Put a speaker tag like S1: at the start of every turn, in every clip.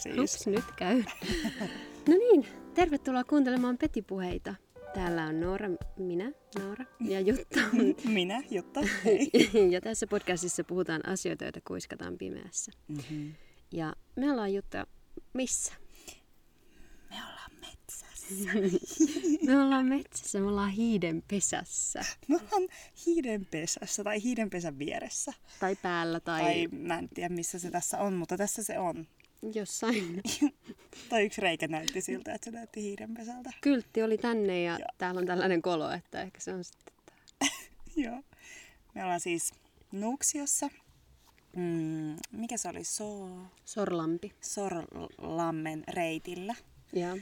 S1: Siis.
S2: Ups, nyt käy. No niin, tervetuloa kuuntelemaan Petipuheita. Täällä on Noora, minä, Noora ja Jutta.
S1: Minä, Jutta. Hei.
S2: ja tässä podcastissa puhutaan asioita, joita kuiskataan pimeässä.
S1: Mm-hmm.
S2: Ja me ollaan Jutta missä?
S1: Me ollaan metsässä.
S2: Me ollaan metsässä, me ollaan hiiden pesässä.
S1: Me ollaan hiidenpesässä tai hiidenpesän vieressä.
S2: Tai päällä tai,
S1: Tai mä en tiedä missä se tässä on, mutta tässä se on.
S2: Jossain.
S1: Tai yksi reikä näytti siltä, että se näytti hiidenpesältä.
S2: Kyltti oli tänne ja
S1: Joo.
S2: täällä on tällainen kolo, että ehkä se on sitten tää.
S1: Joo. Me ollaan siis Nuuksiossa. Mm, mikä se oli? So...
S2: Sorlampi.
S1: Sorlammen reitillä.
S2: Ja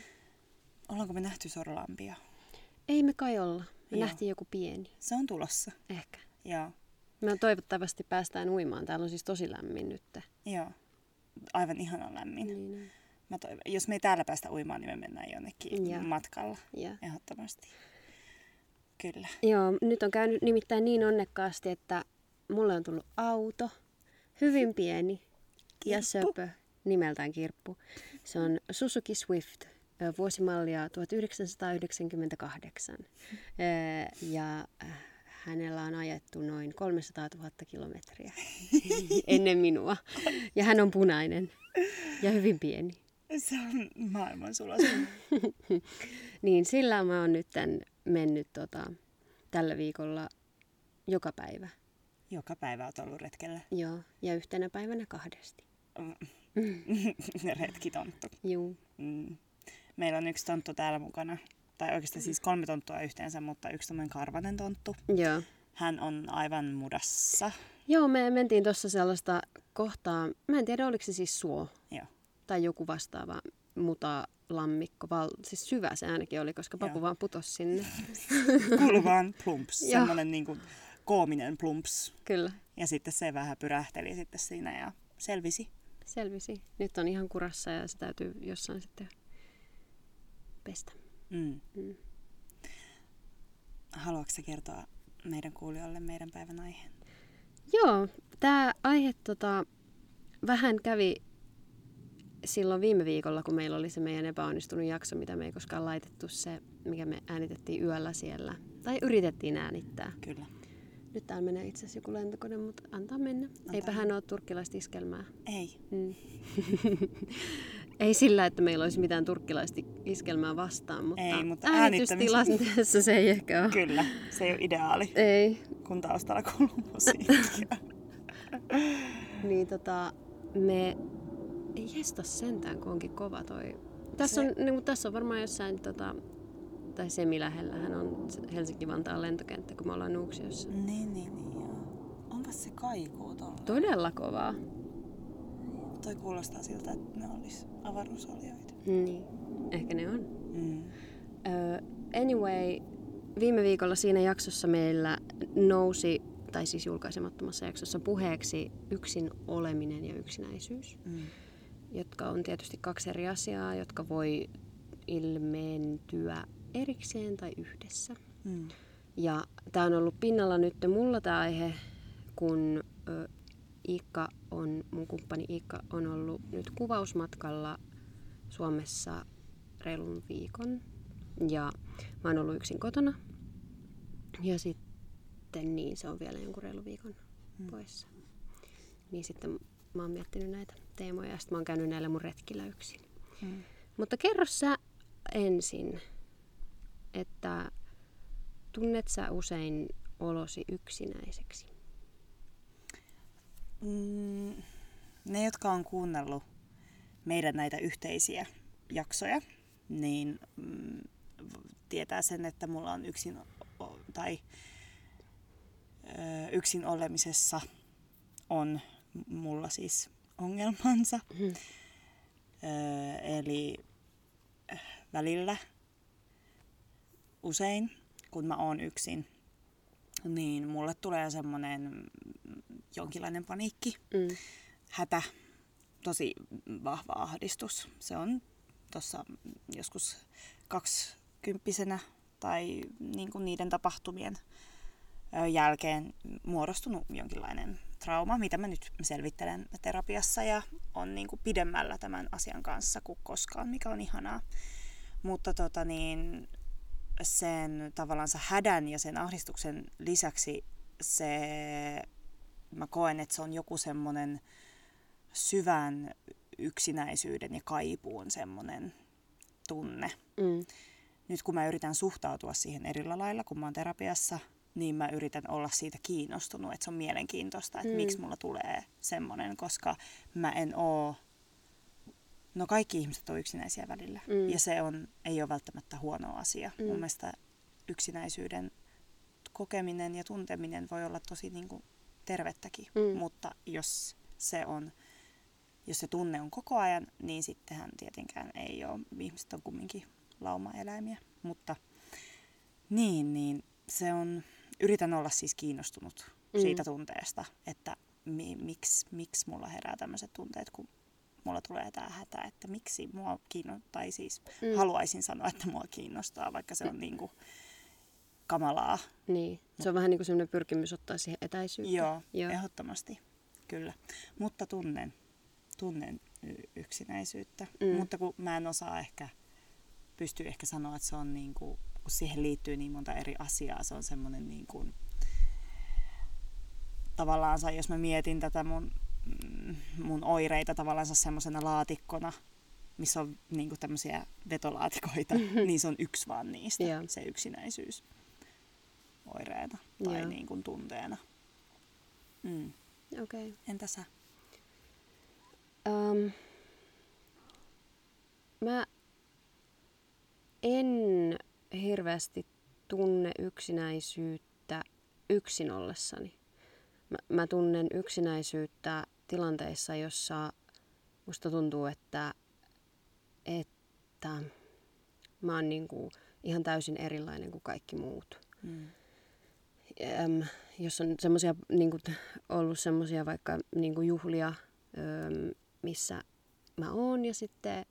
S1: Ollaanko me nähty Sorlampia?
S2: ei me kai olla. Me
S1: Joo.
S2: nähtiin joku pieni.
S1: Se on tulossa.
S2: Ehkä.
S1: Joo.
S2: Me toivottavasti päästään uimaan. Täällä on siis tosi lämmin nyt.
S1: Joo. Aivan ihanan lämmin.
S2: Niin.
S1: Mä toivon, jos me ei täällä päästä uimaan, niin me mennään jonnekin
S2: Joo.
S1: matkalla.
S2: ja.
S1: Ehdottomasti. Kyllä.
S2: Joo, nyt on käynyt nimittäin niin onnekkaasti, että mulle on tullut auto. Hyvin pieni ja
S1: Kirppu.
S2: söpö. Nimeltään Kirppu. Se on Suzuki Swift. Vuosimallia 1998. Ö, Ja äh, hänellä on ajettu noin 300 000 kilometriä ennen minua. Ja hän on punainen ja hyvin pieni.
S1: Se on maailman.
S2: Niin sillä mä oon nyt tän mennyt tota, tällä viikolla joka päivä.
S1: Joka päivä oot ollut retkellä.
S2: Joo, ja yhtenä päivänä kahdesti.
S1: Retkitonttu.
S2: Juu.
S1: Mm. Meillä on yksi tonttu täällä mukana. Tai oikeastaan siis kolme tonttua yhteensä, mutta yksi tämmöinen karvanen tonttu.
S2: Joo.
S1: Hän on aivan mudassa.
S2: Joo, me mentiin tuossa sellaista kohtaa, mä en tiedä oliko se siis suo
S1: Joo.
S2: tai joku vastaava muta lammikko, val, siis syvä se ainakin oli, koska papu
S1: Joo.
S2: vaan putosi sinne.
S1: Kuuluu vaan plumps. Semmoinen niin kuin koominen plumps.
S2: Kyllä,
S1: Ja sitten se vähän pyrähteli sitten siinä ja selvisi.
S2: selvisi. Nyt on ihan kurassa ja se täytyy jossain sitten pestä.
S1: Mm.
S2: Mm.
S1: Haluatko sä kertoa meidän kuulijoille meidän päivän aiheen?
S2: Joo, tämä aihe tota, vähän kävi silloin viime viikolla, kun meillä oli se meidän epäonnistunut jakso, mitä me ei koskaan laitettu se, mikä me äänitettiin yöllä siellä. Tai yritettiin äänittää.
S1: Kyllä.
S2: Nyt täällä menee itse asiassa joku lentokone, mutta antaa mennä.
S1: Antaa
S2: Eipä hän ole turkkilaista iskelmää.
S1: Ei.
S2: Mm. ei sillä, että meillä olisi mitään turkkilaista iskelmää vastaan, mutta,
S1: Ei, mutta
S2: äänitystilanteessa se ei ehkä ole.
S1: Kyllä. Se ei ole ideaali,
S2: Ei,
S1: kun taustalla kuuluu musiikkia.
S2: Niin tota, me... Ei jestä sentään, kun onkin kova toi. Tässä on,
S1: Se-
S2: niin, mutta tässä on varmaan jossain, tota, tai semi lähellähän on Helsinki-Vantaan lentokenttä, kun me ollaan Nuuksiossa.
S1: niin, niin, niin joo. Onpas se kaikuu tuolla?
S2: Todella kovaa.
S1: Toi kuulostaa siltä, että ne olis avaruusolioita.
S2: Niin, ehkä ne on.
S1: Mm.
S2: Ö, anyway, viime viikolla siinä jaksossa meillä nousi, tai siis julkaisemattomassa jaksossa puheeksi yksin oleminen ja yksinäisyys.
S1: Mm.
S2: jotka on tietysti kaksi eri asiaa, jotka voi ilmeentyä erikseen tai yhdessä.
S1: Mm.
S2: Ja tämä on ollut pinnalla nyt mulla tämä aihe, kun ö, Iikka on, mun kumppani Iikka on ollut nyt kuvausmatkalla Suomessa reilun viikon. Ja mä oon ollut yksin kotona. Ja sitten niin, se on vielä jonkun reilun viikon
S1: Mm.
S2: poissa. Niin sitten mä oon miettinyt näitä teemoja ja sitten mä oon käynyt näillä mun retkillä yksin.
S1: Mm.
S2: Mutta kerro sä ensin, että tunnet sä usein olosi yksinäiseksi?
S1: Mm. Ne, jotka on kuunnellut meidän näitä yhteisiä jaksoja, niin mm, tietää sen, että mulla on yksin, tai ö, yksin olemisessa on mulla siis ongelmansa.
S2: Hmm.
S1: Ö, eli äh, välillä, usein, kun mä oon yksin, niin mulle tulee semmoinen jonkinlainen paniikki,
S2: Mm.
S1: hätä, tosi vahva ahdistus. Se on tuossa joskus kaksikymppisenä tai niin kuin niiden tapahtumien jälkeen muodostunut jonkinlainen trauma, mitä mä nyt selvittelen terapiassa ja on niin kuin pidemmällä tämän asian kanssa kuin koskaan, mikä on ihanaa. Mutta tota niin, sen tavallaan hädän ja sen ahdistuksen lisäksi se, mä koen, että se on joku semmoinen syvän yksinäisyyden ja kaipuun semmoinen tunne. Mm. Nyt kun mä yritän suhtautua siihen eri lailla, kun mä oon terapiassa, niin mä yritän olla siitä kiinnostunut, että se on mielenkiintoista, että mm. miksi mulla tulee semmoinen, koska mä en oo, no kaikki ihmiset on yksinäisiä välillä mm. ja se on, ei ole välttämättä huono asia. Mm. Mun mielestä yksinäisyyden kokeminen ja tunteminen voi olla tosi niin kuin, tervettäkin, mm. mutta jos se on, jos se tunne on koko ajan, niin sittenhän tietenkään ei ole, ihmiset on kumminkin laumaeläimiä, mutta niin, niin se on, yritän olla siis kiinnostunut mm. siitä tunteesta, että mi, miksi, miksi mulla herää tämmöiset tunteet, kun mulla tulee tämä hätä, että miksi mua kiinnostaa, tai siis mm. haluaisin sanoa, että mua kiinnostaa, vaikka se on niinku kamalaa.
S2: Niin, se on vähän niin kuin semmoinen pyrkimys ottaa siihen etäisyyttä.
S1: Joo, Joo, ehdottomasti, kyllä. Mutta tunnen, tunnen yksinäisyyttä, mm. mutta kun mä en osaa ehkä, pysty ehkä sanoa, että se on niin kuin kun siihen liittyy niin monta eri asiaa. Se on semmoinen niin kuin, tavallaan, jos mä mietin tätä mun, mun oireita tavallaan semmoisena laatikkona, missä on niin kuin tämmöisiä vetolaatikoita, niin se on yksi vaan niistä, yeah. se yksinäisyys oireena tai yeah. niin kuin tunteena. Mm.
S2: Okay.
S1: Entä sä?
S2: Um, mä en hirveästi tunne yksinäisyyttä yksin ollessani. Mä, mä tunnen yksinäisyyttä tilanteissa, jossa musta tuntuu, että, että mä oon niinku ihan täysin erilainen kuin kaikki muut. Mm. Äm, jos on semmosia, niinku, ollut semmoisia vaikka niinku juhlia, äm, missä mä oon ja sitten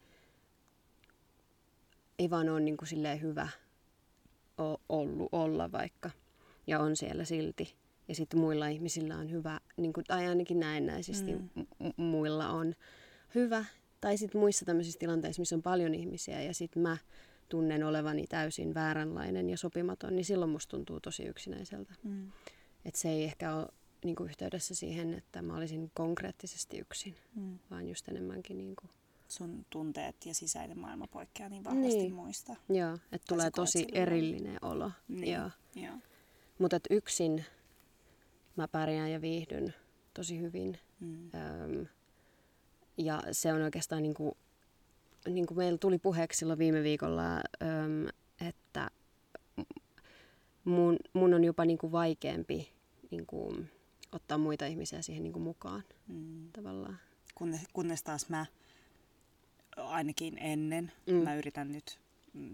S2: ei vaan ole niin kuin hyvä ollut olla vaikka ja on siellä silti. Ja sitten muilla ihmisillä on hyvä, niin kuin, tai ainakin näennäisesti mm. M- muilla on hyvä. Tai sitten muissa tämmöisissä tilanteissa, missä on paljon ihmisiä ja sitten mä tunnen olevani täysin vääränlainen ja sopimaton, niin silloin musta tuntuu tosi yksinäiseltä. Mm. Että se ei ehkä ole niin kuin yhteydessä siihen, että mä olisin konkreettisesti yksin, mm. vaan just enemmänkin niin kuin
S1: sun tunteet ja sisäinen maailma poikkeaa niin vahvasti niin. muista.
S2: Joo, että tulee tosi silloin. erillinen olo. Niin. Joo. Joo. Mutta yksin mä pärjään ja viihdyn tosi hyvin. Mm. Öm, ja se on oikeastaan niin kuin, niin kuin meillä tuli puheeksi silloin viime viikolla, että mun, mun on jopa niin kuin vaikeampi niin kuin, ottaa muita ihmisiä siihen niin kuin mukaan mm. tavallaan.
S1: Kunnes, kunnes taas mä ainakin ennen. Mm. Mä yritän nyt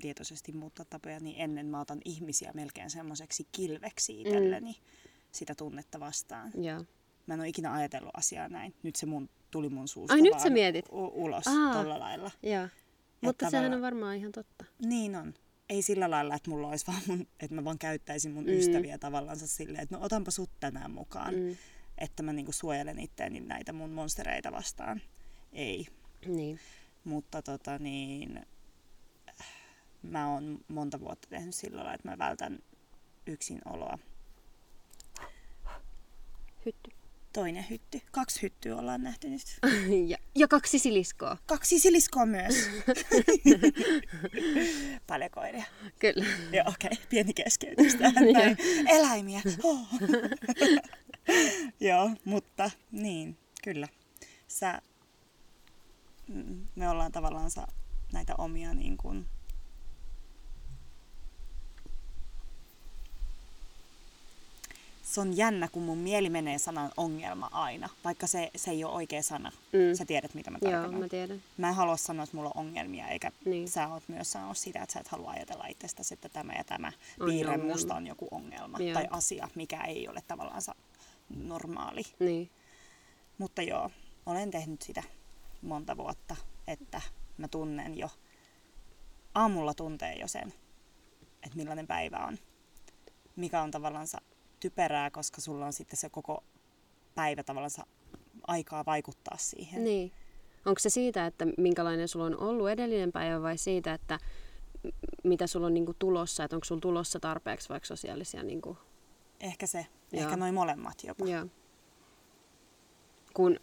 S1: tietoisesti muuttaa tapoja, niin ennen mä otan ihmisiä melkein semmoiseksi kilveksi itselleni mm. sitä tunnetta vastaan.
S2: Ja.
S1: Mä en ole ikinä ajatellut asiaa näin. Nyt se mun, tuli mun suusta
S2: Ai nyt sä mietit?
S1: U- ulos Aa, tolla lailla.
S2: Ja. Mutta sehän on varmaan ihan totta.
S1: Niin on. Ei sillä lailla, että mulla olisi vaan mun, että mä vaan käyttäisin mun mm. ystäviä tavallaan silleen, että no otanpa sut tänään mukaan. Mm. Että mä niinku suojelen itteeni näitä mun monstereita vastaan. Ei.
S2: Niin.
S1: Mutta tota niin, mä oon monta vuotta tehnyt sillä lailla, että mä vältän yksinoloa.
S2: Hytty.
S1: Toinen hytty. Kaksi hyttyä ollaan nähty nyt.
S2: ja, ja kaksi siliskoa.
S1: Kaksi siliskoa myös. Paljon koiria.
S2: Kyllä.
S1: Joo, okei. Okay. Pieni keskeytys Eläimiä. Oh. Joo, mutta niin, kyllä. Sä me ollaan tavallaan näitä omia niin kuin, se on jännä, kun mun mieli menee sanan ongelma aina, vaikka se, se ei ole oikea sana. Mm. Sä tiedät, mitä mä tarkoitan.
S2: Joo, mä tiedän.
S1: Mä en halua sanoa, että mulla on ongelmia, eikä niin. sä oot myös sanonut sitä, että sä et halua ajatella itsestäsi, että tämä ja tämä on piirre ongelma. musta on joku ongelma joo. tai asia, mikä ei ole tavallaan normaali.
S2: Niin.
S1: Mutta joo, olen tehnyt sitä monta vuotta että mä tunnen jo, aamulla tuntee jo sen, että millainen päivä on. Mikä on tavallaan typerää, koska sulla on sitten se koko päivä tavallaan aikaa vaikuttaa siihen.
S2: Niin. Onko se siitä, että minkälainen sulla on ollut edellinen päivä vai siitä, että mitä sulla on niinku tulossa, että onko sulla tulossa tarpeeksi vaikka sosiaalisia... Niinku...
S1: Ehkä se, Joo. ehkä noin molemmat jopa.
S2: Joo. Kun,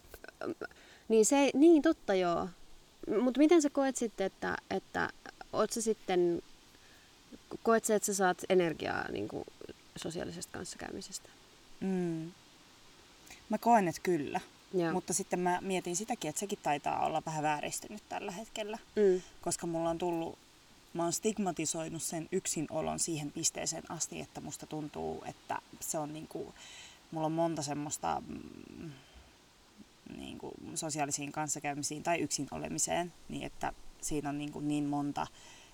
S2: niin, se, niin totta joo. Mutta miten sä koet sitten, että, että oot sä sitten, koet sä, että sä saat energiaa niin kuin sosiaalisesta kanssakäymisestä?
S1: Mm. Mä koen, että kyllä. Joo. Mutta sitten mä mietin sitäkin, että sekin taitaa olla vähän vääristynyt tällä hetkellä. Mm. Koska mulla on tullut, mä oon stigmatisoinut sen yksinolon siihen pisteeseen asti, että musta tuntuu, että se on niinku, mulla on monta semmoista mm, niin kuin sosiaalisiin kanssakäymisiin tai yksin olemiseen, niin että siinä on niin, kuin niin monta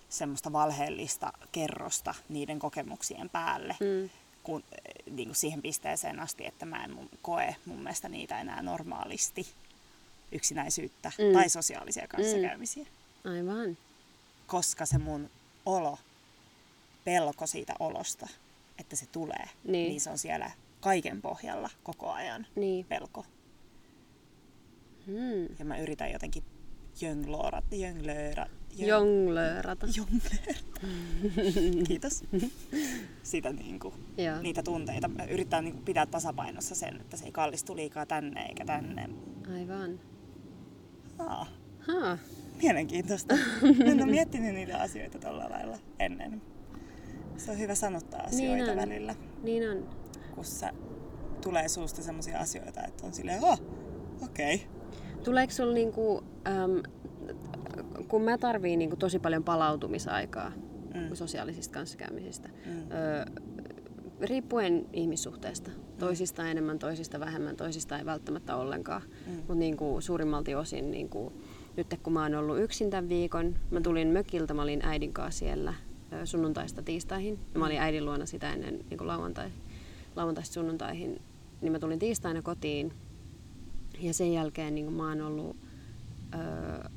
S1: semmoista valheellista kerrosta niiden kokemuksien päälle, mm. kun, niin kuin siihen pisteeseen asti, että mä en koe mun mielestä niitä enää normaalisti yksinäisyyttä mm. tai sosiaalisia kanssakäymisiä.
S2: Mm. Aivan.
S1: Koska se mun olo, pelko siitä olosta, että se tulee, niin, niin se on siellä kaiken pohjalla koko ajan niin. pelko. Hmm. Ja mä yritän jotenkin jönglorata, jönglööra,
S2: Jonglöörata.
S1: Kiitos. Sitä niinku, niitä tunteita. Mä yritän niinku pitää tasapainossa sen, että se ei kallistu liikaa tänne eikä tänne.
S2: Aivan.
S1: Haa.
S2: Haa.
S1: Mielenkiintoista. en ole miettinyt niitä asioita tuolla lailla ennen. Se on hyvä sanottaa asioita niin on. välillä.
S2: Niin on.
S1: Kun sä tulee suusta sellaisia asioita, että on silleen, oh, okei. Okay
S2: Tuleeko sulla niinku, äm, kun mä tarviin niinku tosi paljon palautumisaikaa mm. sosiaalisista kanssakäymisistä, mm. ö, riippuen ihmissuhteesta. Mm. Toisista enemmän, toisista vähemmän, toisista ei välttämättä ollenkaan. Mm. Mutta niinku suurimmalti osin, niinku, nyt kun mä oon ollut yksin tämän viikon, mä tulin mökiltä, mä olin äidin kanssa siellä sunnuntaista tiistaihin. Ja mä olin äidin luona sitä ennen niin lauantai, lauantaista sunnuntaihin. Niin mä tulin tiistaina kotiin ja sen jälkeen niin mä oon ollut ö,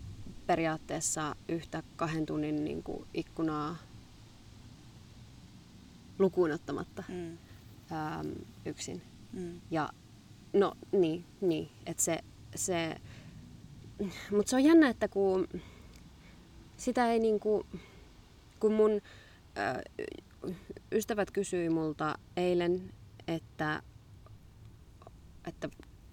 S2: periaatteessa yhtä kahden tunnin niin kuin ikkunaa lukuun ottamatta mm. ö, yksin. Mm. Ja no niin, niin että se, se mutta se on jännä, että kun sitä ei niinku, kun mun ö, ystävät kysyi multa eilen, että, että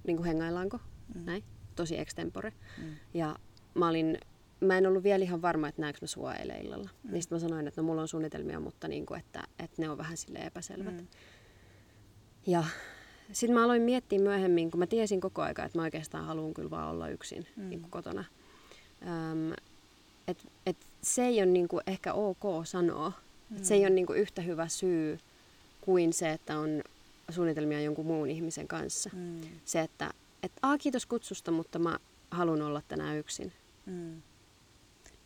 S2: niin kuin hengaillaanko, mm. näin, tosi extempore. Mm. Ja mä olin, mä en ollut vielä ihan varma, että näenkö mä sua eilen illalla. Mm. Niin mä sanoin, että no mulla on suunnitelmia, mutta niin kuin, että, että ne on vähän sille epäselvät. Mm. Ja sitten mä aloin miettiä myöhemmin, kun mä tiesin koko aika, että mä oikeastaan haluan kyllä vaan olla yksin mm. niin kuin kotona. Öm, et, et se ei ole niin kuin ehkä ok sanoa. Mm. Et se ei ole niin kuin yhtä hyvä syy kuin se, että on suunnitelmia jonkun muun ihmisen kanssa. Mm. Se, että et, Aa, kiitos kutsusta, mutta mä haluan olla tänään yksin.
S1: Mm.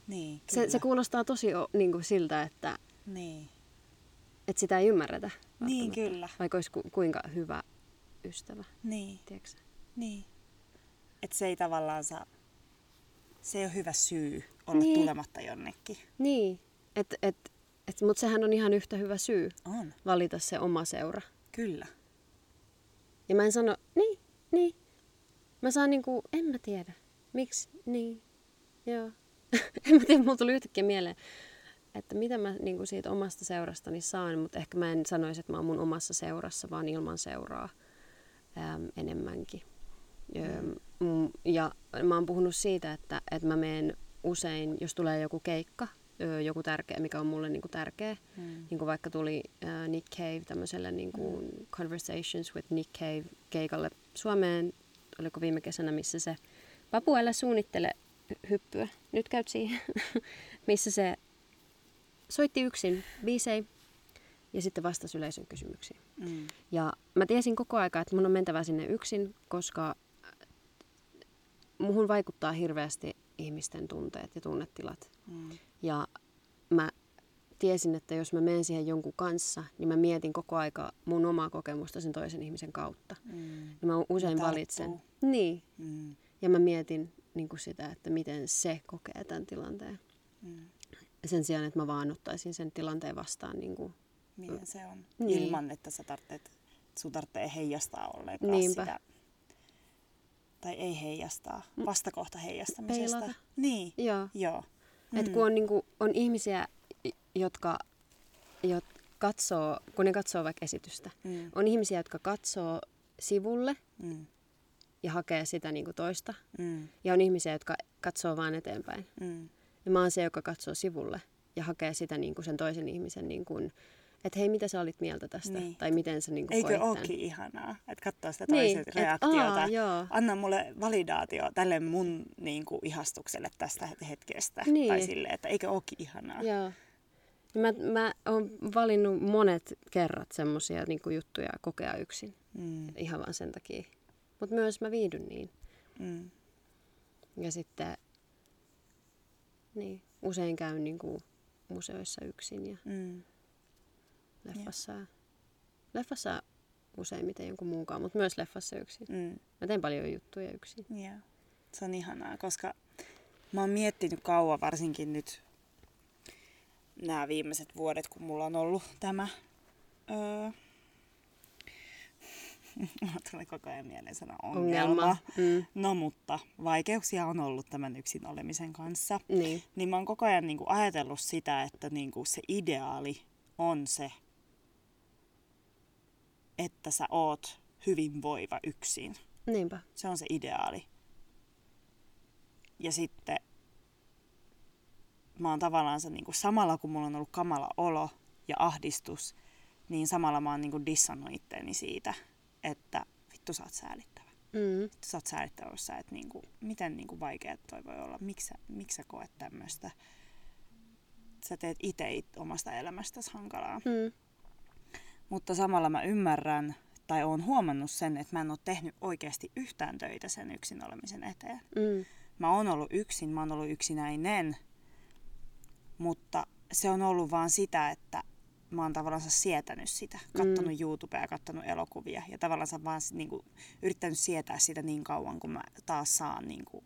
S1: Niin,
S2: se, se kuulostaa tosi niin kuin siltä, että,
S1: niin.
S2: että sitä ei ymmärretä.
S1: Niin, kyllä.
S2: Vaikka olisi ku, kuinka hyvä ystävä.
S1: Niin. Tiedätkö? Niin. Että se ei tavallaan saa, se ei ole hyvä syy olla niin. tulematta jonnekin.
S2: Niin, et, et, et, mutta sehän on ihan yhtä hyvä syy
S1: on.
S2: valita se oma seura.
S1: Kyllä.
S2: Ja mä en sano, niin, niin. Mä saan niinku, en mä tiedä. Miksi? Niin. Joo. en mä tiedä, mulla tuli yhtäkkiä mieleen, että mitä mä niinku siitä omasta seurastani saan, mutta ehkä mä en sanoisi, että mä oon mun omassa seurassa, vaan ilman seuraa äm, enemmänkin. Mm. Ja mä oon puhunut siitä, että, että mä menen usein, jos tulee joku keikka, joku tärkeä, mikä on mulle niin kuin tärkeä. Mm. Niin kuin vaikka tuli uh, Nick Cave tämmöiselle niin kuin mm. Conversations with Nick Cave keikalle Suomeen, oliko viime kesänä, missä se Papuelle suunnittele hyppyä. Nyt käyt siihen, missä se soitti yksin biisei ja sitten vastasi yleisön kysymyksiin. Mm. Ja mä tiesin koko aika, että mun on mentävä sinne yksin, koska muhun vaikuttaa hirveästi ihmisten tunteet ja tunnetilat. Mm. Ja mä tiesin, että jos mä menen siihen jonkun kanssa, niin mä mietin koko aika mun omaa kokemusta sen toisen ihmisen kautta. Mm. Ja mä usein valitsen. Niin. Mm. Ja mä mietin niin kuin sitä, että miten se kokee tämän tilanteen. Mm. Sen sijaan, että mä vaan ottaisin sen tilanteen vastaan. Niin kuin,
S1: Miten se on? Niin. Ilman, että sä tarvitset sun tarvitsee heijastaa ollenkaan
S2: Niinpä.
S1: sitä. Tai ei heijastaa, vastakohta heijastamisesta.
S2: Peilata.
S1: Niin,
S2: Joo.
S1: joo.
S2: Mm. Et kun on, niinku, on ihmisiä, jotka, jot katsoo, kun ne katsoo vaikka esitystä,
S1: Mm.
S2: on ihmisiä, jotka katsoo sivulle
S1: Mm.
S2: Ja hakee sitä niinku toista.
S1: Mm.
S2: Ja on ihmisiä, jotka katsoo vaan eteenpäin.
S1: Mm.
S2: Ja mä oon se, joka katsoo sivulle ja hakee sitä niinku sen toisen ihmisen, niinku, että hei, mitä sä olit mieltä tästä?
S1: Niin.
S2: Tai miten sä niinku
S1: Eikö
S2: koit tän?
S1: ookin ihanaa, että katsoo sitä
S2: Niin,
S1: toisen
S2: et
S1: reaktiota.
S2: aa.
S1: Anna mulle validaatio tälle mun niin kuin, ihastukselle tästä hetkestä.
S2: Niin.
S1: Tai sille, että eikö ookin ihanaa.
S2: Joo. Mä, mä oon valinnut monet kerrat semmosia niinku juttuja kokea yksin.
S1: Mm.
S2: Ihan vaan sen takia. Mutta myös mä viihdyn niin.
S1: Mm.
S2: Ja sitten niin, usein käyn niinku museoissa yksin ja
S1: Mm.
S2: leffassa. Leffassa useimmiten jonkun muunkaan, mutta myös leffassa yksin.
S1: Mm.
S2: Mä teen paljon juttuja yksin.
S1: Joo. Se on ihanaa, koska mä oon miettinyt kauan, varsinkin nyt nämä viimeiset vuodet, kun mulla on ollut tämä... Öö, tulee koko ajan mieleen sana ongelma.
S2: Ongelma. Mm.
S1: No mutta vaikeuksia on ollut tämän yksin olemisen kanssa.
S2: Niin.
S1: Niin mä oon koko ajan niin kuin ajatellut sitä, että niin kuin se ideaali on se, että sä oot hyvinvoiva yksin.
S2: Niinpä.
S1: Se on se ideaali. Ja sitten mä oon tavallaan se niin kuin samalla kun mulla on ollut kamala olo ja ahdistus, niin samalla mä oon niin kuin dissannut itteeni siitä, että vittu sä oot säälittävä.
S2: Mm.
S1: Vittu sä oot säälittävä, jos sä et niin kuin, miten niin kuin vaikea toi voi olla. Miksi sä, miksi sä koet tämmöistä? Sä teet itse it, omasta elämästäsi hankalaa.
S2: Mm.
S1: Mutta samalla mä ymmärrän tai oon huomannut sen, että mä en ole tehnyt oikeasti yhtään töitä sen yksin olemisen eteen.
S2: Mm.
S1: Mä oon ollut yksin, mä oon ollut yksinäinen, mutta se on ollut vaan sitä, että mä oon tavallaan sietänyt sitä, kattonut mm. YouTubea, kattonut elokuvia ja tavallaan vaan niin kuin, yrittänyt sietää sitä niin kauan, kun mä taas saan niin kuin,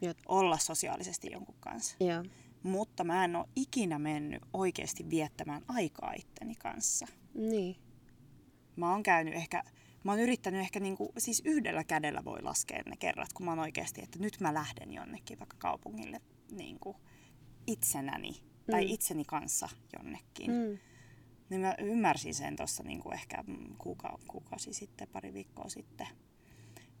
S2: Jot.
S1: olla sosiaalisesti jonkun kanssa.
S2: Joo.
S1: Mutta mä en ole ikinä mennyt oikeasti viettämään aikaa itteni kanssa.
S2: Niin.
S1: Mä oon käynyt ehkä, mä oon yrittänyt ehkä niinku, siis yhdellä kädellä voi laskea ne kerrat, kun mä oon oikeasti, että nyt mä lähden jonnekin vaikka kaupungille niinku itsenäni tai
S2: Mm.
S1: itseni kanssa jonnekin.
S2: Mm.
S1: Niin mä ymmärsin sen tuossa niinku ehkä mm, kuuka, kuukausi sitten, pari viikkoa sitten,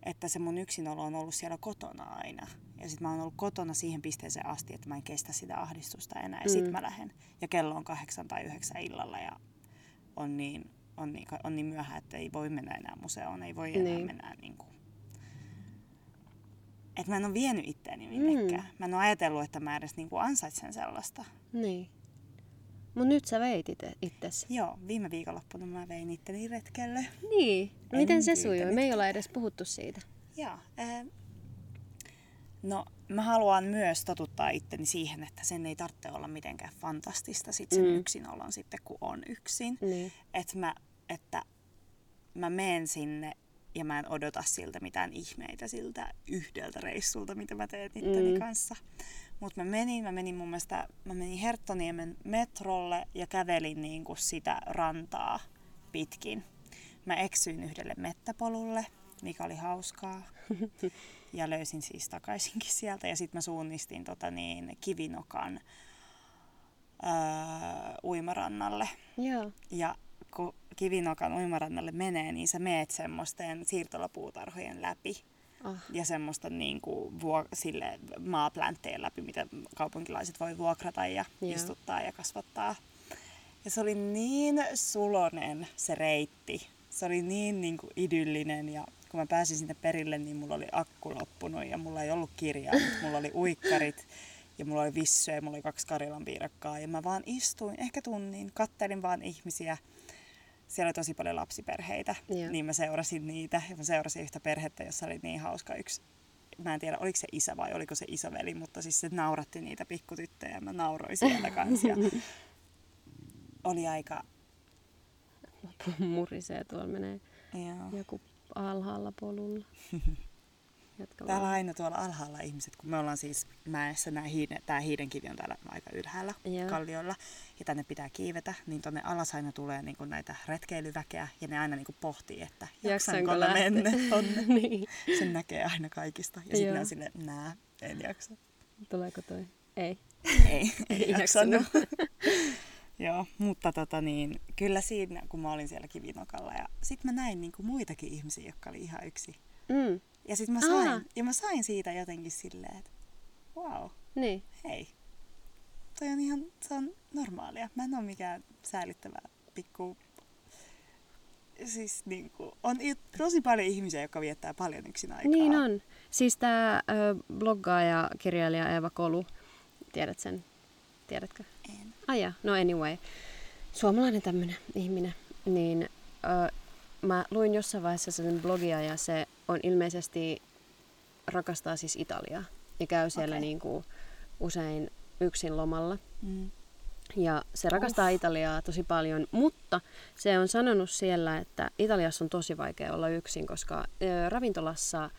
S1: että se mun yksinolo on ollut siellä kotona aina. Ja sitten mä oon ollut kotona siihen pisteeseen asti, että mä en kestä sitä ahdistusta enää. Ja sit
S2: Mm.
S1: mä lähden. Ja kello on kahdeksan tai yhdeksän illalla ja on niin, on niin, on niin myöhä, että ei voi mennä enää museoon, ei voi enää
S2: Niin.
S1: mennä niin kuin... Että mä en ole vienyt itteeni minnekään. Mm. Mä en ole ajatellut, että mä edes niin kuin ansaitsen sellaista.
S2: Niin. Mut nyt sä veit ite, itsesi.
S1: Joo, viime viikonloppuna mä vein itteni retkelle.
S2: Niin.
S1: En
S2: Miten se sujui? Me ei olla edes puhuttu siitä.
S1: Joo. Ää, no, mä haluan myös totuttaa itteni siihen, että sen ei tarvitse olla mitenkään fantastista sit sen Mm. yksinolon sitten, kun on yksin.
S2: Niin.
S1: Että mä, että mä menen sinne ja mä en odota siltä mitään ihmeitä siltä yhdeltä reissulta, mitä mä teen itteni
S2: Mm.
S1: kanssa. Mutta mä menin, mä menin mun mielestä, mä menin Herttoniemen metrolle ja kävelin niin kuin sitä rantaa pitkin. Mä eksyin yhdelle mettäpolulle, mikä oli hauskaa. Ja löysin siis takaisinkin sieltä. Ja sitten mä suunnistin tota niin, Kivinokan öö, uimarannalle.
S2: Joo.
S1: Ja kun Kivinokan uimarannalle menee, niin sä meet semmoisten siirtolapuutarhojen läpi.
S2: Oh.
S1: Ja semmoista niin kuin vuo, sille maaplänttejä läpi, mitä kaupunkilaiset voi vuokrata ja
S2: Joo.
S1: istuttaa ja kasvattaa. Ja se oli niin sulonen se reitti. Se oli niin, niin kuin idyllinen ja kun mä pääsin sinne perille, niin mulla oli akku loppunut ja mulla ei ollut kirjaa, mutta mulla oli uikkarit ja mulla oli vissyä ja mulla oli kaksi Karilan piirakkaa. Ja mä vaan istuin ehkä tunnin, kattelin vaan ihmisiä. Siellä oli tosi paljon lapsiperheitä,
S2: Joo.
S1: niin mä seurasin niitä. Ja mä seurasin yhtä perhettä, jossa oli niin hauska yksi mä en tiedä, oliko se isä vai oliko se isoveli, mutta siis se nauratti niitä pikkutyttöjä ja mä nauroin siellä kanssa. Ja oli aika,
S2: Murisee tuolla menee
S1: joo,
S2: joku alhaalla polulla. Jatka
S1: Täällä
S2: vaan.
S1: aina tuolla alhaalla ihmiset, kun me ollaan siis mäessä, nämä hiiden, tämä hiidenkivi on täällä aika ylhäällä
S2: Joo.
S1: kallioilla, ja tänne pitää kiivetä, niin tonne alas aina tulee niin näitä retkeilyväkeä, ja ne aina niin pohtii, että jaksanko
S2: Jaksanko
S1: mennä tonne.
S2: niin.
S1: Sen näkee aina kaikista, ja sitten on silleen, nää, en jaksa.
S2: Tuleeko toi? Ei.
S1: Ei, ei
S2: Ei
S1: jaksanut. Joo, mutta tota niin, kyllä siinä, kun mä olin siellä kivinokalla, ja sitten mä näin niin muitakin ihmisiä, jotka oli ihan yksi.
S2: Mm.
S1: Ja sitten mä sain, ja mä sain siitä jotenkin silleen, että wow,
S2: Niin.
S1: hei, toi on ihan, se on normaalia. Mä en ole mikään säällittävä pikku... Siis niinku, on i- tosi paljon ihmisiä, jotka viettää paljon yksin aikaa.
S2: Niin on. Siis tämä bloggaaja, kirjailija Eeva Kolu, tiedät sen? Tiedätkö?
S1: En.
S2: Aja, no anyway. Suomalainen tämmöinen ihminen. Niin ö, mä luin jossain vaiheessa sen blogia ja se on ilmeisesti rakastaa siis Italiaa. Ja käy siellä
S1: Okei.
S2: niinku usein yksin lomalla.
S1: Mm.
S2: Ja se rakastaa
S1: Uff.
S2: Italiaa tosi paljon, mutta se on sanonut siellä, että Italiassa on tosi vaikea olla yksin, koska ö, ravintolassa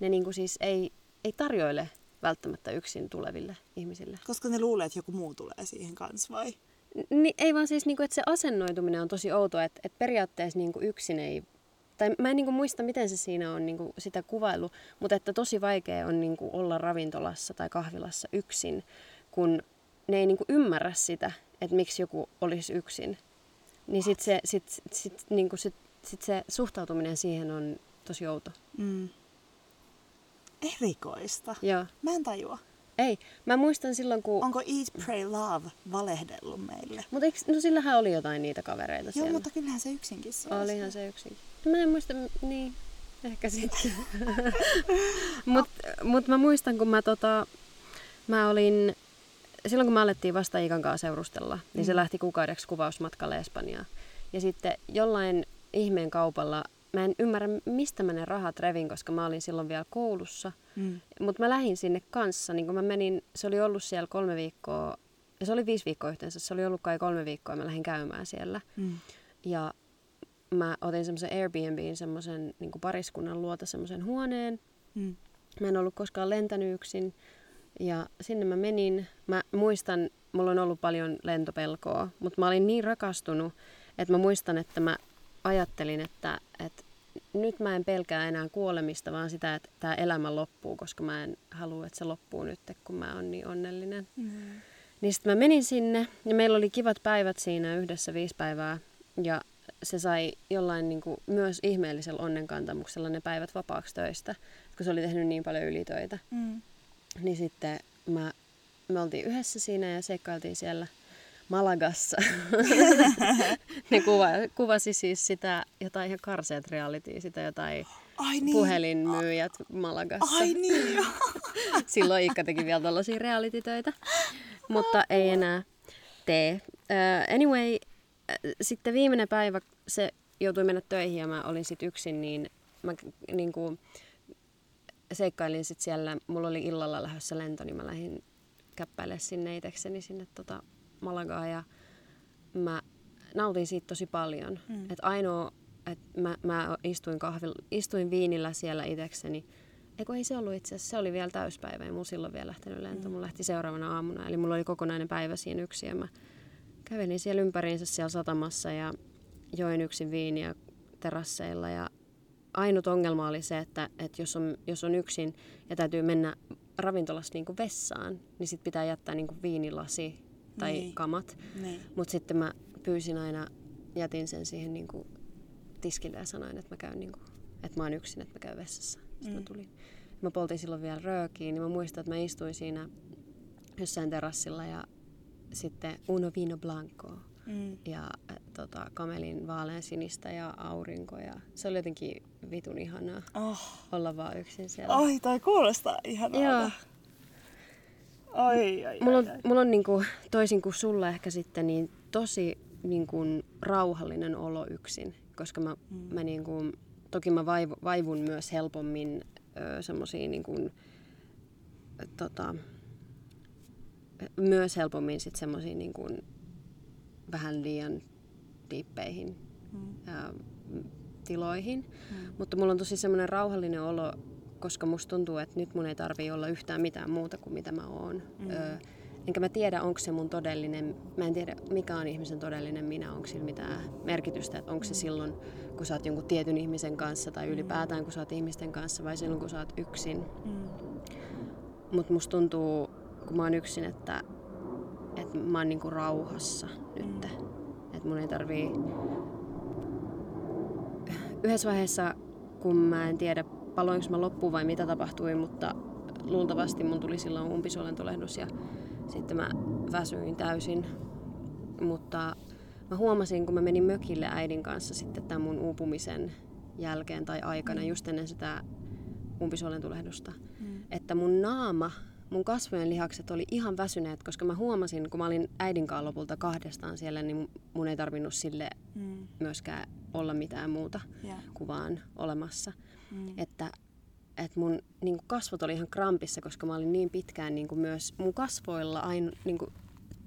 S2: ne niinku siis ei, ei tarjoile välttämättä yksin tuleville ihmisille.
S1: Koska ne luulee, että joku muu tulee siihen kanssa, vai?
S2: Ni, ei vaan siis, niinku, että se asennoituminen on tosi outo, että, että periaatteessa niinku yksin ei... Tai mä en niinku muista, miten se siinä on niinku sitä kuvailu, mutta että tosi vaikea on niinku olla ravintolassa tai kahvilassa yksin, kun ne ei niinku ymmärrä sitä, että miksi joku olisi yksin. Niin sit se, sit, sit, sit, niinku sit, sit se suhtautuminen siihen on tosi outo.
S1: Mm. Erikoista.
S2: Joo.
S1: Mä en tajua.
S2: Ei, mä muistan silloin, kun...
S1: Onko Eat, Pray, Love valehdellut meille?
S2: Mutta eikö, no sillähän oli jotain niitä kavereita
S1: Joo,
S2: siellä.
S1: mutta kyllähän se yksinkin saa.
S2: Olihan se yksin. No, mä en muista, niin, ehkä sitten. Mutta mut mä muistan, kun mä, tota, mä olin, silloin kun mä alettiin vasta Ikan kanssa seurustella, niin se
S1: Mm.
S2: lähti kuukaudeksi kuvausmatkalle Espanjaan. Ja sitten jollain ihmeen kaupalla, mä en ymmärrä mistä mä ne rahat revin, koska mä olin silloin vielä koulussa.
S1: Mm.
S2: Mutta mä lähdin sinne kanssa, niin kun mä menin, se oli ollut siellä kolme viikkoa, ja se oli viisi viikkoa yhteensä, se oli ollut kai kolme viikkoa ja mä lähdin käymään siellä.
S1: Mm.
S2: Ja mä otin semmoisen Airbnbin, semmoisen niin pariskunnan luota semmoisen huoneen.
S1: Mm.
S2: Mä en ollut koskaan lentänyt yksin. Ja sinne mä menin. Mä muistan, mulla on ollut paljon lentopelkoa, mutta mä olin niin rakastunut, että mä muistan, että mä ajattelin, että, että nyt mä en pelkää enää kuolemista, vaan sitä, että tämä elämä loppuu, koska mä en halua, että se loppuu nyt, kun mä oon niin onnellinen.
S1: Mm.
S2: Niin sitten mä menin sinne ja meillä oli kivat päivät siinä yhdessä viisi päivää. Ja se sai jollain niin kuin, myös ihmeellisellä onnenkantamuksella ne päivät vapaaksi töistä, kun se oli tehnyt niin paljon ylitöitä.
S1: Mm.
S2: Niin sitten mä, me oltiin yhdessä siinä ja seikkailtiin siellä Malagassa. ne kuva, kuvasi siis sitä jotain ihan karseet realitya, sitä jotain
S1: Ai niin.
S2: puhelinmyyjät Malagassa.
S1: Ai niin, joo.
S2: Silloin Ikka teki vielä tällaisia reality-töitä, mutta ei enää tee. Uh, anyway, sitten viimeinen päivä se joutui mennä töihin ja mä olin sitten yksin, niin mä niin kuin, seikkailin sitten siellä. Mulla oli illalla lähdössä lento, niin mä lähdin käppäille sinne itsekseni sinne tota Malagaan ja mä nautin siitä tosi paljon.
S1: Mm.
S2: Et ainoa, että mä, mä istuin, kahvil, istuin viinillä siellä itsekseni. Eikö ei se ollut itse asiassa, se oli vielä täyspäivä, ei mulla silloin vielä lähtenyt lento.
S1: Mm.
S2: Mulla lähti seuraavana aamuna, eli mulla oli kokonainen päivä siinä yksi ja mä kävelin siellä ympäriinsä siellä satamassa ja join yksin viiniä terasseilla ja ainut ongelma oli se, että, että jos, on, jos on yksin ja täytyy mennä ravintolassa niin kuin vessaan, niin sit pitää jättää niin kuin viinilasi tai
S1: Niin.
S2: kamat.
S1: Niin.
S2: Mutta sitten mä pyysin aina, jätin sen siihen niin kuin tiskille ja sanoin, että mä käyn niin kuin, että mä oon yksin, että mä käyn vessassa. Sitten
S1: Mm.
S2: mä tulin. Mä poltin silloin vielä röökiin, niin mä muistan, että mä istuin siinä jossain terassilla ja sitten Uno Vino Blanco
S1: Mm.
S2: ja äh, tota, kamelin vaalean sinistä ja aurinko. Ja se oli jotenkin vitun ihanaa
S1: Oh.
S2: olla vaan yksin siellä.
S1: Oi, toi kuulostaa ihanalta.
S2: Joo.
S1: Ai, ai,
S2: Mulla on,
S1: ai,
S2: mulla on niinku, toisin kuin sulla ehkä sitten, niin tosi niinku, rauhallinen olo yksin, koska mä,
S1: Mm.
S2: mä niinku, toki mä vaivu, vaivun myös helpommin semmoisiin niinku, tota, myös helpommin sit semmoisiin niinku, vähän liian diippeihin
S1: Mm.
S2: ää, tiloihin.
S1: Mm.
S2: Mutta mulla on tosi semmoinen rauhallinen olo, koska musta tuntuu, että nyt mun ei tarvii olla yhtään mitään muuta kuin mitä mä oon. Mm. Öö, enkä mä tiedä, onko se mun todellinen, mä en tiedä mikä on ihmisen todellinen minä, onko sillä mitään merkitystä, että onko se silloin, kun sä oot jonkun tietyn ihmisen kanssa tai ylipäätään kun sä oot ihmisten kanssa vai silloin kun sä oot yksin. Mm. Mutta musta tuntuu, kun mä oon yksin, että, että mä oon niinku rauhassa nyt. Mm. Että mun ei tarvii... Yhdessä vaiheessa, kun mä en tiedä paloinko mä loppuun vai mitä tapahtui, mutta luultavasti mun tuli silloin umpisolentolehdus ja sitten mä väsyin täysin. Mutta mä huomasin, kun mä menin mökille äidin kanssa sitten tämän mun uupumisen jälkeen tai aikana, mm. just ennen sitä umpisolentulehdusta, mm. että mun naama, mun kasvojen lihakset oli ihan väsyneet, koska mä huomasin, kun mä olin äidin kanssa lopulta kahdestaan siellä, niin mun ei tarvinnut sille mm. myöskään olla mitään muuta yeah. kuin vaan olemassa. Mm. Että että mun niin kuin kasvot oli ihan krampissa, koska mä olin niin pitkään niin kuin myös mun kasvoilla aina niin kuin,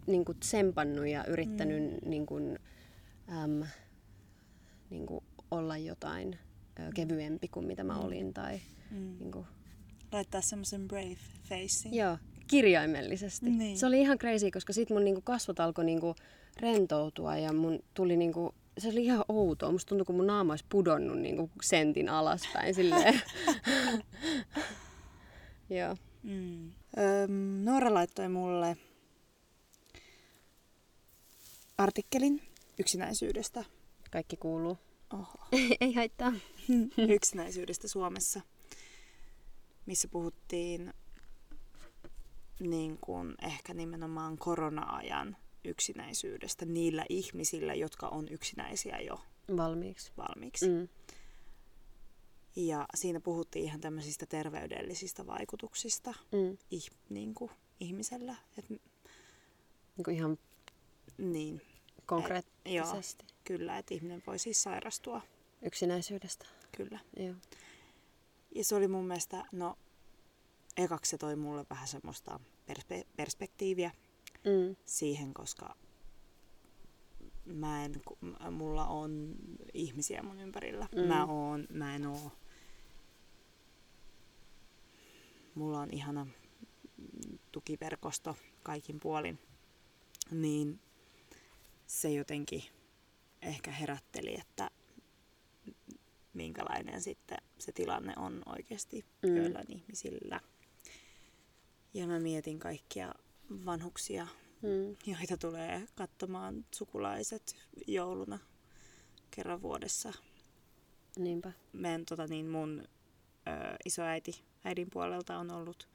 S2: niin kuin tsempannut ja yrittänyt mm. niin kuin, äm, niin kuin olla jotain ö, kevyempi kuin mitä mä mm. olin. Tai, mm. niin kuin...
S1: Laittaa semmoisen brave face.
S2: Joo, kirjaimellisesti. Niin. Se oli ihan crazy, koska sit mun niin kuin kasvot alkoi niin kuin rentoutua ja mun tuli niin kuin se oli ihan outoa. Musta tuntui, kun mun naama olisi pudonnut niin kuin sentin alaspäin. Silleen. Joo.
S1: Mm. Öm, Noora laittoi mulle artikkelin yksinäisyydestä.
S2: Kaikki kuuluu.
S1: Oho.
S2: Ei haittaa.
S1: yksinäisyydestä Suomessa, missä puhuttiin niin kuin ehkä nimenomaan korona-ajan yksinäisyydestä niillä ihmisillä, jotka on yksinäisiä jo
S2: valmiiksi.
S1: valmiiksi. Mm. Ja siinä puhuttiin ihan tämmöisistä terveydellisistä vaikutuksista mm. ih, niin kuin, ihmisellä. Et, niin
S2: kuin ihan
S1: niin,
S2: konkreettisesti.
S1: Et, joo, kyllä, että ihminen voi siis sairastua.
S2: Yksinäisyydestä.
S1: Kyllä.
S2: Joo.
S1: Ja se oli mun mielestä, no ekaksi se toi mulle vähän semmoista perspe- perspektiiviä mm. siihen, koska mä en, mulla on ihmisiä mun ympärillä. Mm. Mä, oon, mä en oo. Mulla on ihana tukiverkosto kaikin puolin. Niin se jotenkin ehkä herätteli, että minkälainen sitten se tilanne on oikeasti mm. joillain ihmisillä. Ja mä mietin kaikkia vanhuksia, mm. joita tulee katsomaan sukulaiset jouluna kerran vuodessa.
S2: Niinpä.
S1: Meidän, tota, niin mun ö, isoäiti äidin puolelta on ollut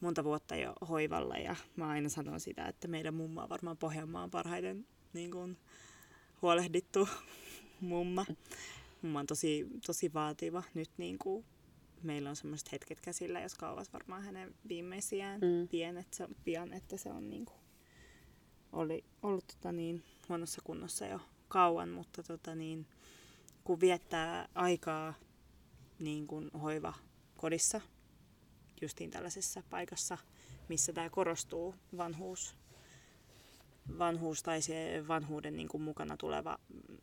S1: monta vuotta jo hoivalla ja mä aina sanon sitä, että meidän mumma on varmaan Pohjanmaan parhaiten niin kuin, huolehdittu mumma. Mumma on tosi, tosi vaativa nyt niin kuin, meillä on semmoiset hetket käsillä, jotka ovat varmaan hänen viimeisiään mm. pienet, se, pian, että se on niin kuin, oli ollut tota niin, huonossa kunnossa jo kauan, mutta tota niin, kun viettää aikaa niin kuin hoiva kodissa, justiin tällaisessa paikassa, missä tämä korostuu, vanhuus, vanhuus tai se vanhuuden niin kuin mukana tuleva mm,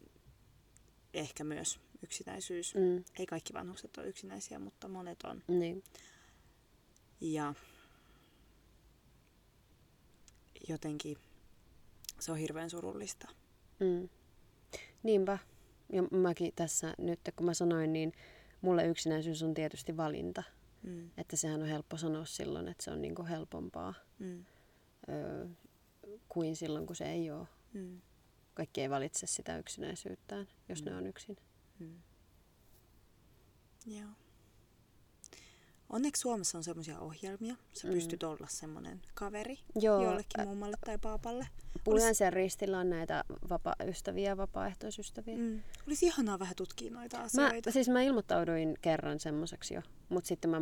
S1: ehkä myös yksinäisyys. Mm. Ei kaikki vanhukset ole yksinäisiä, mutta monet on.
S2: Niin.
S1: Ja jotenkin se on hirveän surullista.
S2: Mm. Niinpä. Ja mäkin tässä nyt, kun mä sanoin, niin mulle yksinäisyys on tietysti valinta. Mm. Että sehän on helppo sanoa silloin, että se on niinku helpompaa mm. öö, kuin silloin, kun se ei ole. Mm. Kaikki ei valitse sitä yksinäisyyttään, jos mm. ne on yksin. Mm.
S1: Joo. Onneksi Suomessa on semmoisia ohjelmia. Sä mm. pystyt olla semmoinen kaveri Joo. jollekin mummalle tai paapalle.
S2: Punaisen ristillä on näitä vapa- ystäviä, vapaaehtoisystäviä. Mm.
S1: Olisi ihanaa vähän tutkia noita asioita.
S2: Mä, siis mä ilmoittauduin kerran semmoiseksi jo, mutta sitten mä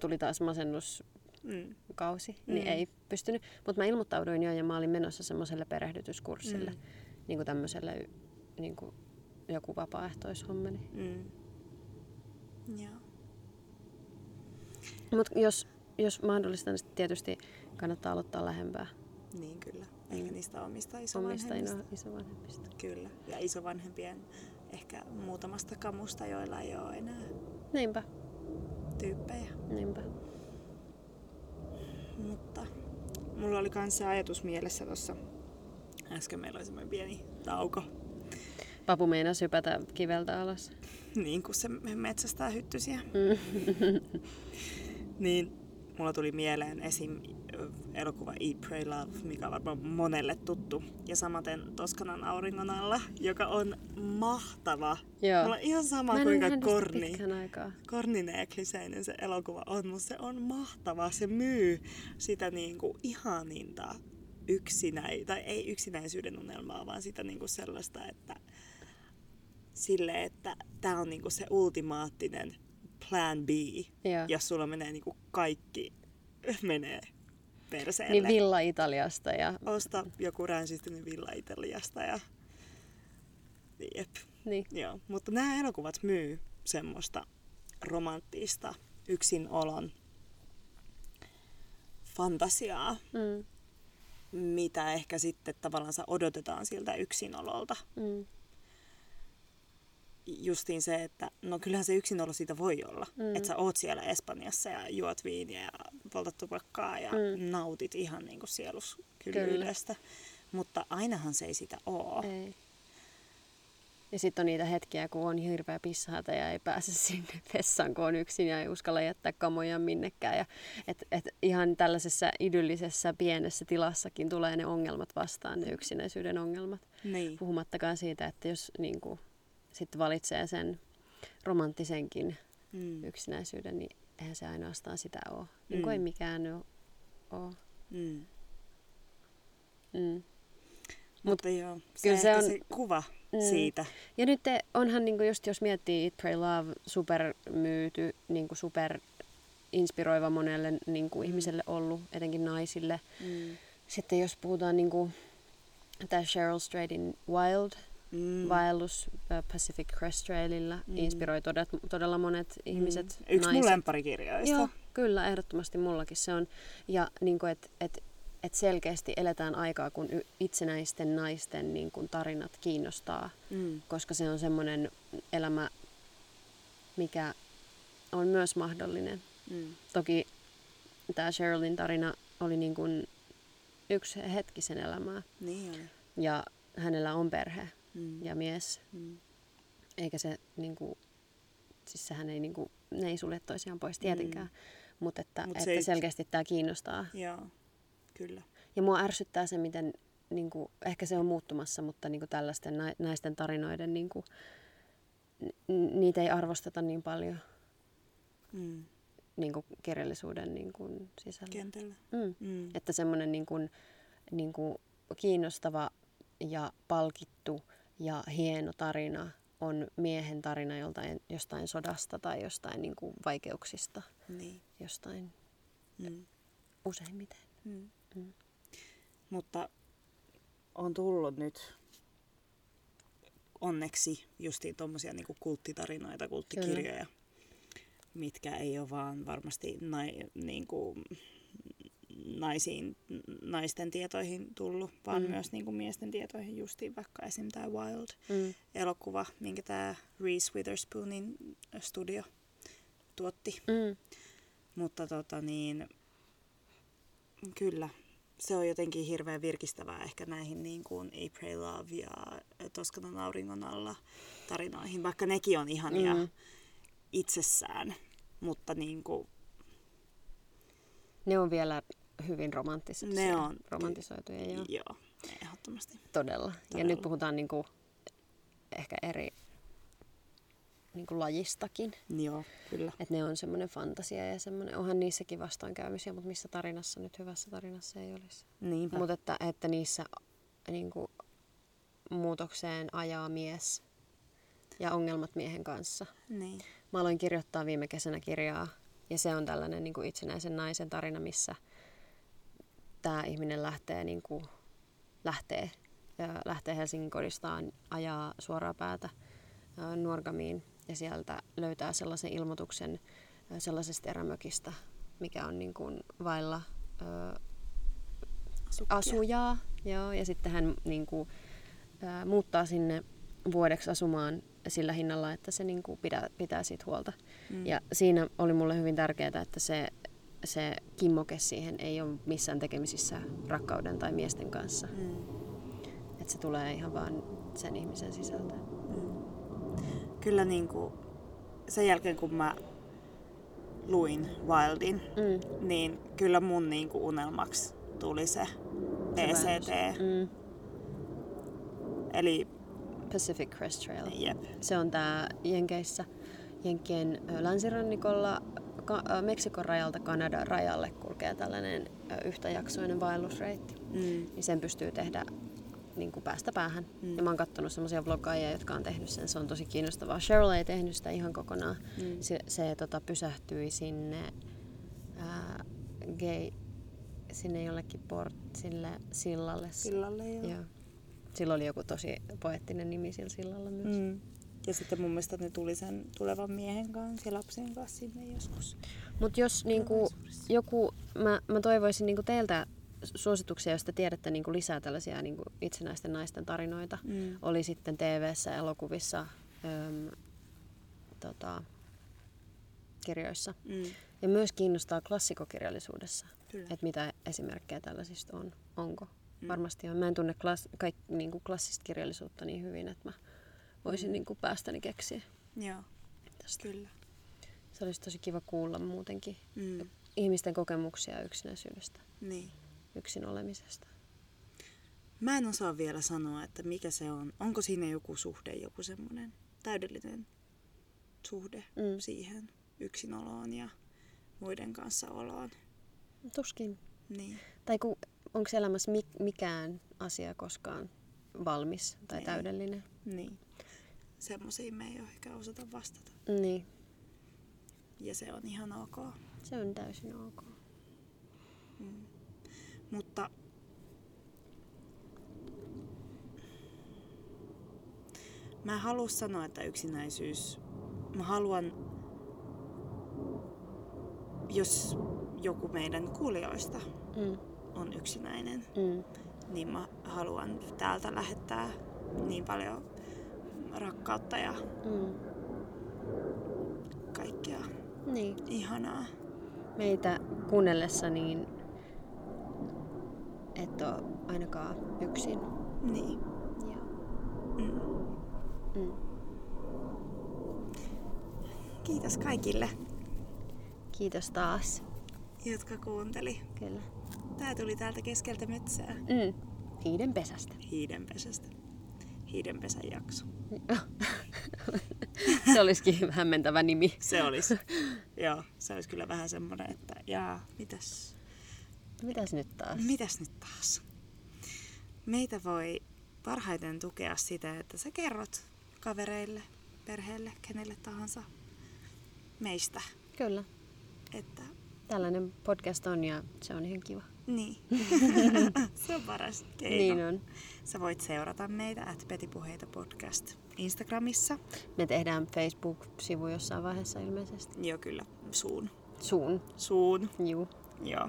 S2: tuli taas masennuskausi, mm. niin mm. ei pystynyt. Mutta mä ilmoittauduin jo ja mä olin menossa semmoiselle perehdytyskurssille, mm. niin kuin tämmöiselle niin kuin joku vapaaehtoishommeli. Mm.
S1: Joo.
S2: Mutta jos, jos mahdollista, niin tietysti kannattaa aloittaa lähempää.
S1: Niin kyllä. Ehkä mm. niistä omista isovanhemmista.
S2: Omista isovanhemmista.
S1: Kyllä. Ja isovanhempien ehkä muutamasta kamusta, joilla ei ole enää.
S2: Niinpä.
S1: tyyppejä.
S2: Niinpä.
S1: Mutta mulla oli myös se ajatus mielessä tuossa. Äsken meillä oli semmoinen pieni tauko.
S2: Papu meinaa sypätä kiveltä alas.
S1: Niin kuin se metsästää hyttysiä. niin mulla tuli mieleen esim. elokuva Eat, Pray, Love, mikä on varmaan monelle tuttu. Ja samaten Toskanan auringon alla, joka on mahtava.
S2: Joo.
S1: Mulla on ihan sama
S2: Mä
S1: kuinka korni, korninen ja kliseinen se elokuva on, mutta se on mahtava. Se myy sitä niinku ihaninta yksinäi, tai ei yksinäisyyden unelmaa, vaan sitä niinku sellaista, että sille, että tämä on niinku se ultimaattinen plan B,
S2: Joo.
S1: jos sulla menee niinku kaikki menee perseelle.
S2: Niin Villa Italiasta ja...
S1: Osta joku ränsistynyt villa Italiasta ja jep.
S2: Niin.
S1: Joo, mutta nämä elokuvat myy semmoista romanttista yksinolon fantasiaa,
S2: Mm.
S1: mitä ehkä sitten tavallaan odotetaan siltä yksinololta.
S2: Mm.
S1: Justiin se, että no kyllähän se yksinolo siitä voi olla.
S2: Mm.
S1: Että sä oot siellä Espanjassa ja juot viiniä ja poltat tupakkaa ja
S2: Mm.
S1: nautit ihan niin kuin sieluskylvyydestä. Mutta ainahan se ei sitä oo.
S2: Ei. Ja sitten on niitä hetkiä, kun on hirveä pissahätä ja ei pääse sinne vessaan, kun on yksin ja ei uskalla jättää kamoja minnekään. Ja et, et ihan tällaisessa idyllisessä pienessä tilassakin tulee ne ongelmat vastaan, ne yksinäisyyden ongelmat.
S1: Niin.
S2: Puhumattakaan siitä, että jos niin kuin, sitten valitsee sen romanttisenkin
S1: Mm.
S2: yksinäisyyden, niin eihän se ainoastaan sitä ole. Niin kuin
S1: Mm.
S2: ei mikään ole.
S1: Mm.
S2: Mm.
S1: Mutta joo, se,
S2: kyllä
S1: se, on... se kuva
S2: Mm.
S1: siitä.
S2: Ja nyt te, onhan niinku just jos miettii Eat, Pray, Love, super myyty, niinku super inspiroiva monelle niinku
S1: Mm.
S2: ihmiselle ollut, etenkin naisille.
S1: Mm.
S2: Sitten jos puhutaan niinku tämä Cheryl Strayedin Wild,
S1: Mm.
S2: vaellus Pacific Crest Trailillä,
S1: Mm.
S2: inspiroi todella, todella monet ihmiset,
S1: Mm. Yksi mun
S2: naiset.
S1: lempparikirjoista.
S2: Joo, kyllä, ehdottomasti mullakin se on. Ja niinku, että et, et selkeästi eletään aikaa, kun itsenäisten naisten niin kun tarinat kiinnostaa
S1: Mm.
S2: koska se on semmoinen elämä, mikä on myös mahdollinen.
S1: Mm.
S2: Toki tämä Sherilyn tarina oli niin kuin yksi hetki sen elämää.
S1: Niin oli.
S2: Ja hänellä on perhe
S1: Mm.
S2: ja mies,
S1: Mm.
S2: eikä se niin kuin, siis sehän ei niin kuin, ne ei sulje toisiaan pois tietenkään. Mm. Mutta että,
S1: Mut se
S2: että
S1: ei-
S2: selkeästi tämä kiinnostaa.
S1: Joo, kyllä.
S2: Ja mua ärsyttää se, miten niin kuin, ehkä se on muuttumassa, mutta niin kuin tällaisten na- naisten tarinoiden, niin kuin, n- niitä ei arvosteta niin paljon
S1: Mm.
S2: niin kuin kirjallisuuden niin kuin sisällä.
S1: Kentällä.
S2: Mm.
S1: Mm.
S2: Että semmoinen niin kuin, niin kuin kiinnostava ja palkittu ja hieno tarina on miehen tarina joltain, jostain sodasta tai jostain niin kuin vaikeuksista,
S1: Niin.
S2: jostain
S1: Mm.
S2: useimmiten.
S1: Mm.
S2: Mm.
S1: Mutta on tullut nyt onneksi justiin tommosia niinku kulttitarinoita, kulttikirjoja, mitkä ei ole vaan varmasti nai, niinku, naisiin, naisten tietoihin tullut, vaan
S2: Mm.
S1: myös niinku miesten tietoihin justiin vaikka esim. tämä Wild
S2: Mm.
S1: elokuva, minkä tämä Reese Witherspoonin studio tuotti.
S2: Mm.
S1: Mutta tota niin, kyllä, se on jotenkin hirveän virkistävää ehkä näihin niin kuin A Pray Love ja Toskanan auringon alla tarinoihin, vaikka nekin on ihania
S2: mm.
S1: itsessään. Mutta niin kuin,
S2: Ne on vielä hyvin romanttisia.
S1: Ne on.
S2: Romantisoituja, joo.
S1: joo, ehdottomasti.
S2: Todella. Ja
S1: Todella.
S2: nyt puhutaan niinku ehkä eri niinku lajistakin.
S1: Joo, kyllä.
S2: Että ne on semmoinen fantasia ja semmoinen, onhan niissäkin vastoinkäymisiä, mutta missä tarinassa nyt hyvässä tarinassa ei olisi.
S1: Niinpä.
S2: Mutta että, että niissä niinku, muutokseen ajaa mies ja ongelmat miehen kanssa.
S1: Niin.
S2: Mä aloin kirjoittaa viime kesänä kirjaa ja se on tällainen niin kuin itsenäisen naisen tarina, missä tämä ihminen lähtee, niin kuin, lähtee, ö, lähtee Helsingin kodistaan, ajaa suoraa päätä ö, Nuorgamiin ja sieltä löytää sellaisen ilmoituksen ö, sellaisesta erämökistä, mikä on niin kuin vailla ö, asujaa. Joo, ja sitten hän niin kuin, ää, muuttaa sinne vuodeksi asumaan sillä hinnalla, että se niin kuin pitää, pitää siitä huolta.
S1: Mm.
S2: Ja siinä oli mulle hyvin tärkeää, että se, se kimmoke siihen ei ole missään tekemisissä rakkauden tai miesten kanssa.
S1: Mm.
S2: Että se tulee ihan vaan sen ihmisen sisältä.
S1: Mm. Kyllä niin kuin, sen jälkeen kun mä luin Wildin,
S2: Mm.
S1: niin kyllä mun niin kuin unelmaksi tuli se PCT.
S2: Mm.
S1: Eli
S2: Pacific Crest Trail.
S1: jep.
S2: Se on tää Jenkeissä, Jenkkien länsirannikolla Meksikon rajalta Kanadan rajalle kulkee tällainen yhtäjaksoinen vaellusreitti.
S1: Mm.
S2: Niin sen pystyy tehdä niin kuin päästä päähän.
S1: Mm.
S2: Ja mä oon kattonut semmoisia vloggaajia, jotka on tehnyt sen. Se on tosi kiinnostavaa. Cheryl ei tehnyt sitä ihan kokonaan.
S1: Mm.
S2: Se, se tota, pysähtyi sinne, ää, gay, sinne jollekin port, sille sillalle.
S1: Sillalle joo.
S2: Joo. Sillä oli joku tosi poettinen nimi sillä sillalla myös.
S1: Mm. Ja sitten mun mielestä ne tuli sen tulevan miehen kanssa ja lapsen kanssa sinne joskus.
S2: Mutta jos niinku, joku, mä, mä toivoisin niinku teiltä suosituksia, jos te tiedätte niinku lisää tällaisia niinku itsenäisten naisten tarinoita.
S1: Mm.
S2: Oli sitten TV-ssä, elokuvissa, öm, tota, kirjoissa.
S1: Mm.
S2: Ja myös kiinnostaa klassikokirjallisuudessa, että mitä esimerkkejä tällaisista on. Onko?
S1: Mm.
S2: Varmasti on. Mä en tunne klass, kaik, niinku klassista kirjallisuutta niin hyvin, että mä voisin
S1: Mm.
S2: niinku päästäni keksiä
S1: Joo,
S2: tästä.
S1: kyllä.
S2: Se olisi tosi kiva kuulla muutenkin
S1: Mm.
S2: ihmisten kokemuksia yksinäisyydestä,
S1: Niin.
S2: yksin olemisesta.
S1: Mä en osaa vielä sanoa, että mikä se on. Onko siinä joku suhde, joku semmoinen täydellinen suhde
S2: Mm.
S1: siihen yksinoloon ja muiden kanssa oloon.
S2: Tuskin.
S1: Niin.
S2: Tai ku, onko elämässä mi- mikään asia koskaan valmis tai
S1: Ei.
S2: täydellinen?
S1: Niin. Semmoisiin me ei ehkä osata vastata.
S2: Niin,
S1: Ja se on ihan ok.
S2: se on täysin ok.
S1: Mm. Mutta mä en halua sanoa, että yksinäisyys, mä haluan, jos joku meidän kuulijoista
S2: Mm.
S1: on yksinäinen,
S2: Mm.
S1: niin mä haluan täältä lähettää niin paljon rakkautta ja
S2: Mm.
S1: kaikkea
S2: Niin.
S1: ihanaa.
S2: Meitä kuunnellessa niin et ole ainakaan yksin.
S1: Niin.
S2: Ja,
S1: Mm.
S2: mm.
S1: Kiitos kaikille,
S2: Kiitos taas.
S1: jotka kuunteli.
S2: Kyllä.
S1: Tää tuli täältä keskeltä metsää.
S2: Mm. Hiiden pesästä.
S1: Hiidenpesästä. Hiidenpesän jakso.
S2: Se olisikin hämmentävä nimi.
S1: Se olisi. Joo, se olisi kyllä vähän semmoinen, että jaa, mitäs,
S2: Mitäs nyt taas?
S1: mitäs nyt taas? Meitä voi parhaiten tukea sitä, että sä kerrot kavereille, perheelle, kenelle tahansa meistä,
S2: Kyllä.
S1: että
S2: Tällainen podcast on ja se on ihan kiva.
S1: Niin. se on paras keino.
S2: Niin on.
S1: Sä voit seurata meitä at Petipuheita podcast Instagramissa.
S2: Me tehdään Facebook-sivu jossain vaiheessa ilmeisesti.
S1: Joo, kyllä, suun.
S2: Suun.
S1: Suun,
S2: Juu.
S1: joo.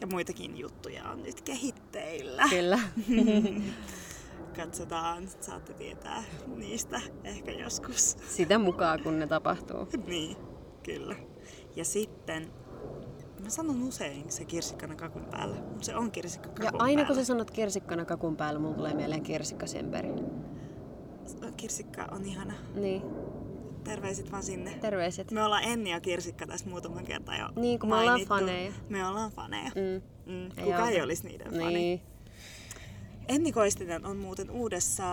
S1: Ja muitakin juttuja on nyt kehitteillä.
S2: Kyllä.
S1: Katsotaan, saatte tietää niistä ehkä joskus.
S2: Sitä mukaan, kun ne tapahtuu.
S1: niin, kyllä. Ja sitten, mä sanon usein se kirsikkana kakun päällä, mutta se on kirsikka
S2: Ja
S1: kakun
S2: aina kun
S1: päällä.
S2: sä sanot kirsikkana kakun päällä, mulla tulee mieleen kirsikkasemperi.
S1: Kirsikka on ihana.
S2: Niin,
S1: Terveiset vaan sinne.
S2: terveiset.
S1: Me ollaan Enni ja Kirsikka tässä muutaman kertaa jo
S2: Niin, kun me ollaan faneja.
S1: Me ollaan faneja.
S2: Mm.
S1: Mm.
S2: Ei
S1: Kuka ei
S2: auta.
S1: olisi niiden fani.
S2: Niin.
S1: Enni Koistinen on muuten uudessa...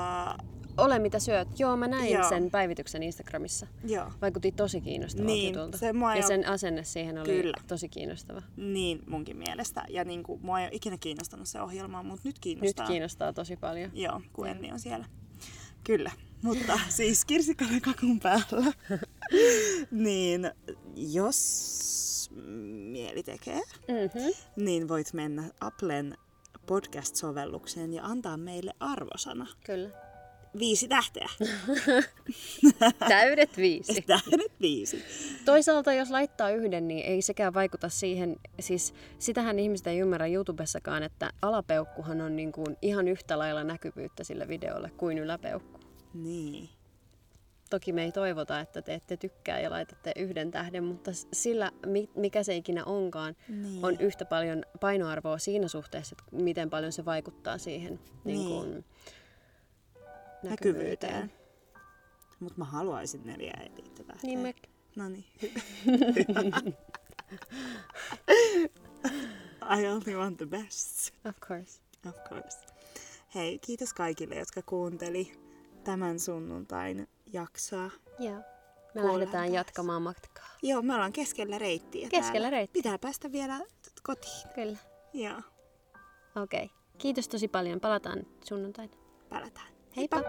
S2: Ole mitä syöt. Joo, mä näin
S1: Joo.
S2: sen päivityksen Instagramissa.
S1: Joo.
S2: Vaikutti tosi kiinnostavalta
S1: Niin,
S2: jutulta.
S1: se mua
S2: ja
S1: jo-
S2: sen asenne siihen oli
S1: Kyllä.
S2: tosi kiinnostava.
S1: Niin munkin mielestä. Ja niin kuin, mua ei ole ikinä kiinnostanut se ohjelma, mutta nyt
S2: Nyt
S1: kiinnostaa.
S2: kiinnostaa tosi paljon.
S1: Joo, kun Enni on siellä. Kyllä. Mutta siis kirsikkainen kakun päällä. niin jos mieli tekee,
S2: Mm-hmm.
S1: niin voit mennä Applen podcast-sovellukseen ja antaa meille arvosana.
S2: Kyllä.
S1: Viisi tähteä.
S2: Täydet viisi.
S1: Tähdet viisi.
S2: Toisaalta jos laittaa yhden, niin ei sekään vaikuta siihen, siis sitähän ihmiset ei ymmärrä YouTubessakaan, että alapeukkuhan on niin kuin ihan yhtä lailla näkyvyyttä sillä videolla kuin yläpeukku.
S1: Niin.
S2: Toki me ei toivota, että te ette tykkää ja laitatte yhden tähden, mutta sillä, mikä se ikinä onkaan,
S1: Niin.
S2: on yhtä paljon painoarvoa siinä suhteessa, että miten paljon se vaikuttaa siihen niin.
S1: Niin.
S2: kuin,
S1: näkyvyyteen. Mutta mä haluaisin neljä ja viittä tähteä.
S2: Niin me,
S1: No niin. I only want the best.
S2: of course.
S1: Of course. Hei, kiitos kaikille, jotka kuunteli tämän sunnuntain jaksoa.
S2: Joo. Me
S1: Kuullaan
S2: lähdetään
S1: taas.
S2: jatkamaan matkaa.
S1: Joo, me ollaan keskellä reittiä
S2: Keskellä
S1: täällä.
S2: reittiä.
S1: Pitää päästä vielä kotiin.
S2: Kyllä.
S1: Joo,
S2: Okei. Okay. Kiitos tosi paljon. Palataan sunnuntaina.
S1: palataan.
S2: 嘿，
S1: 宝。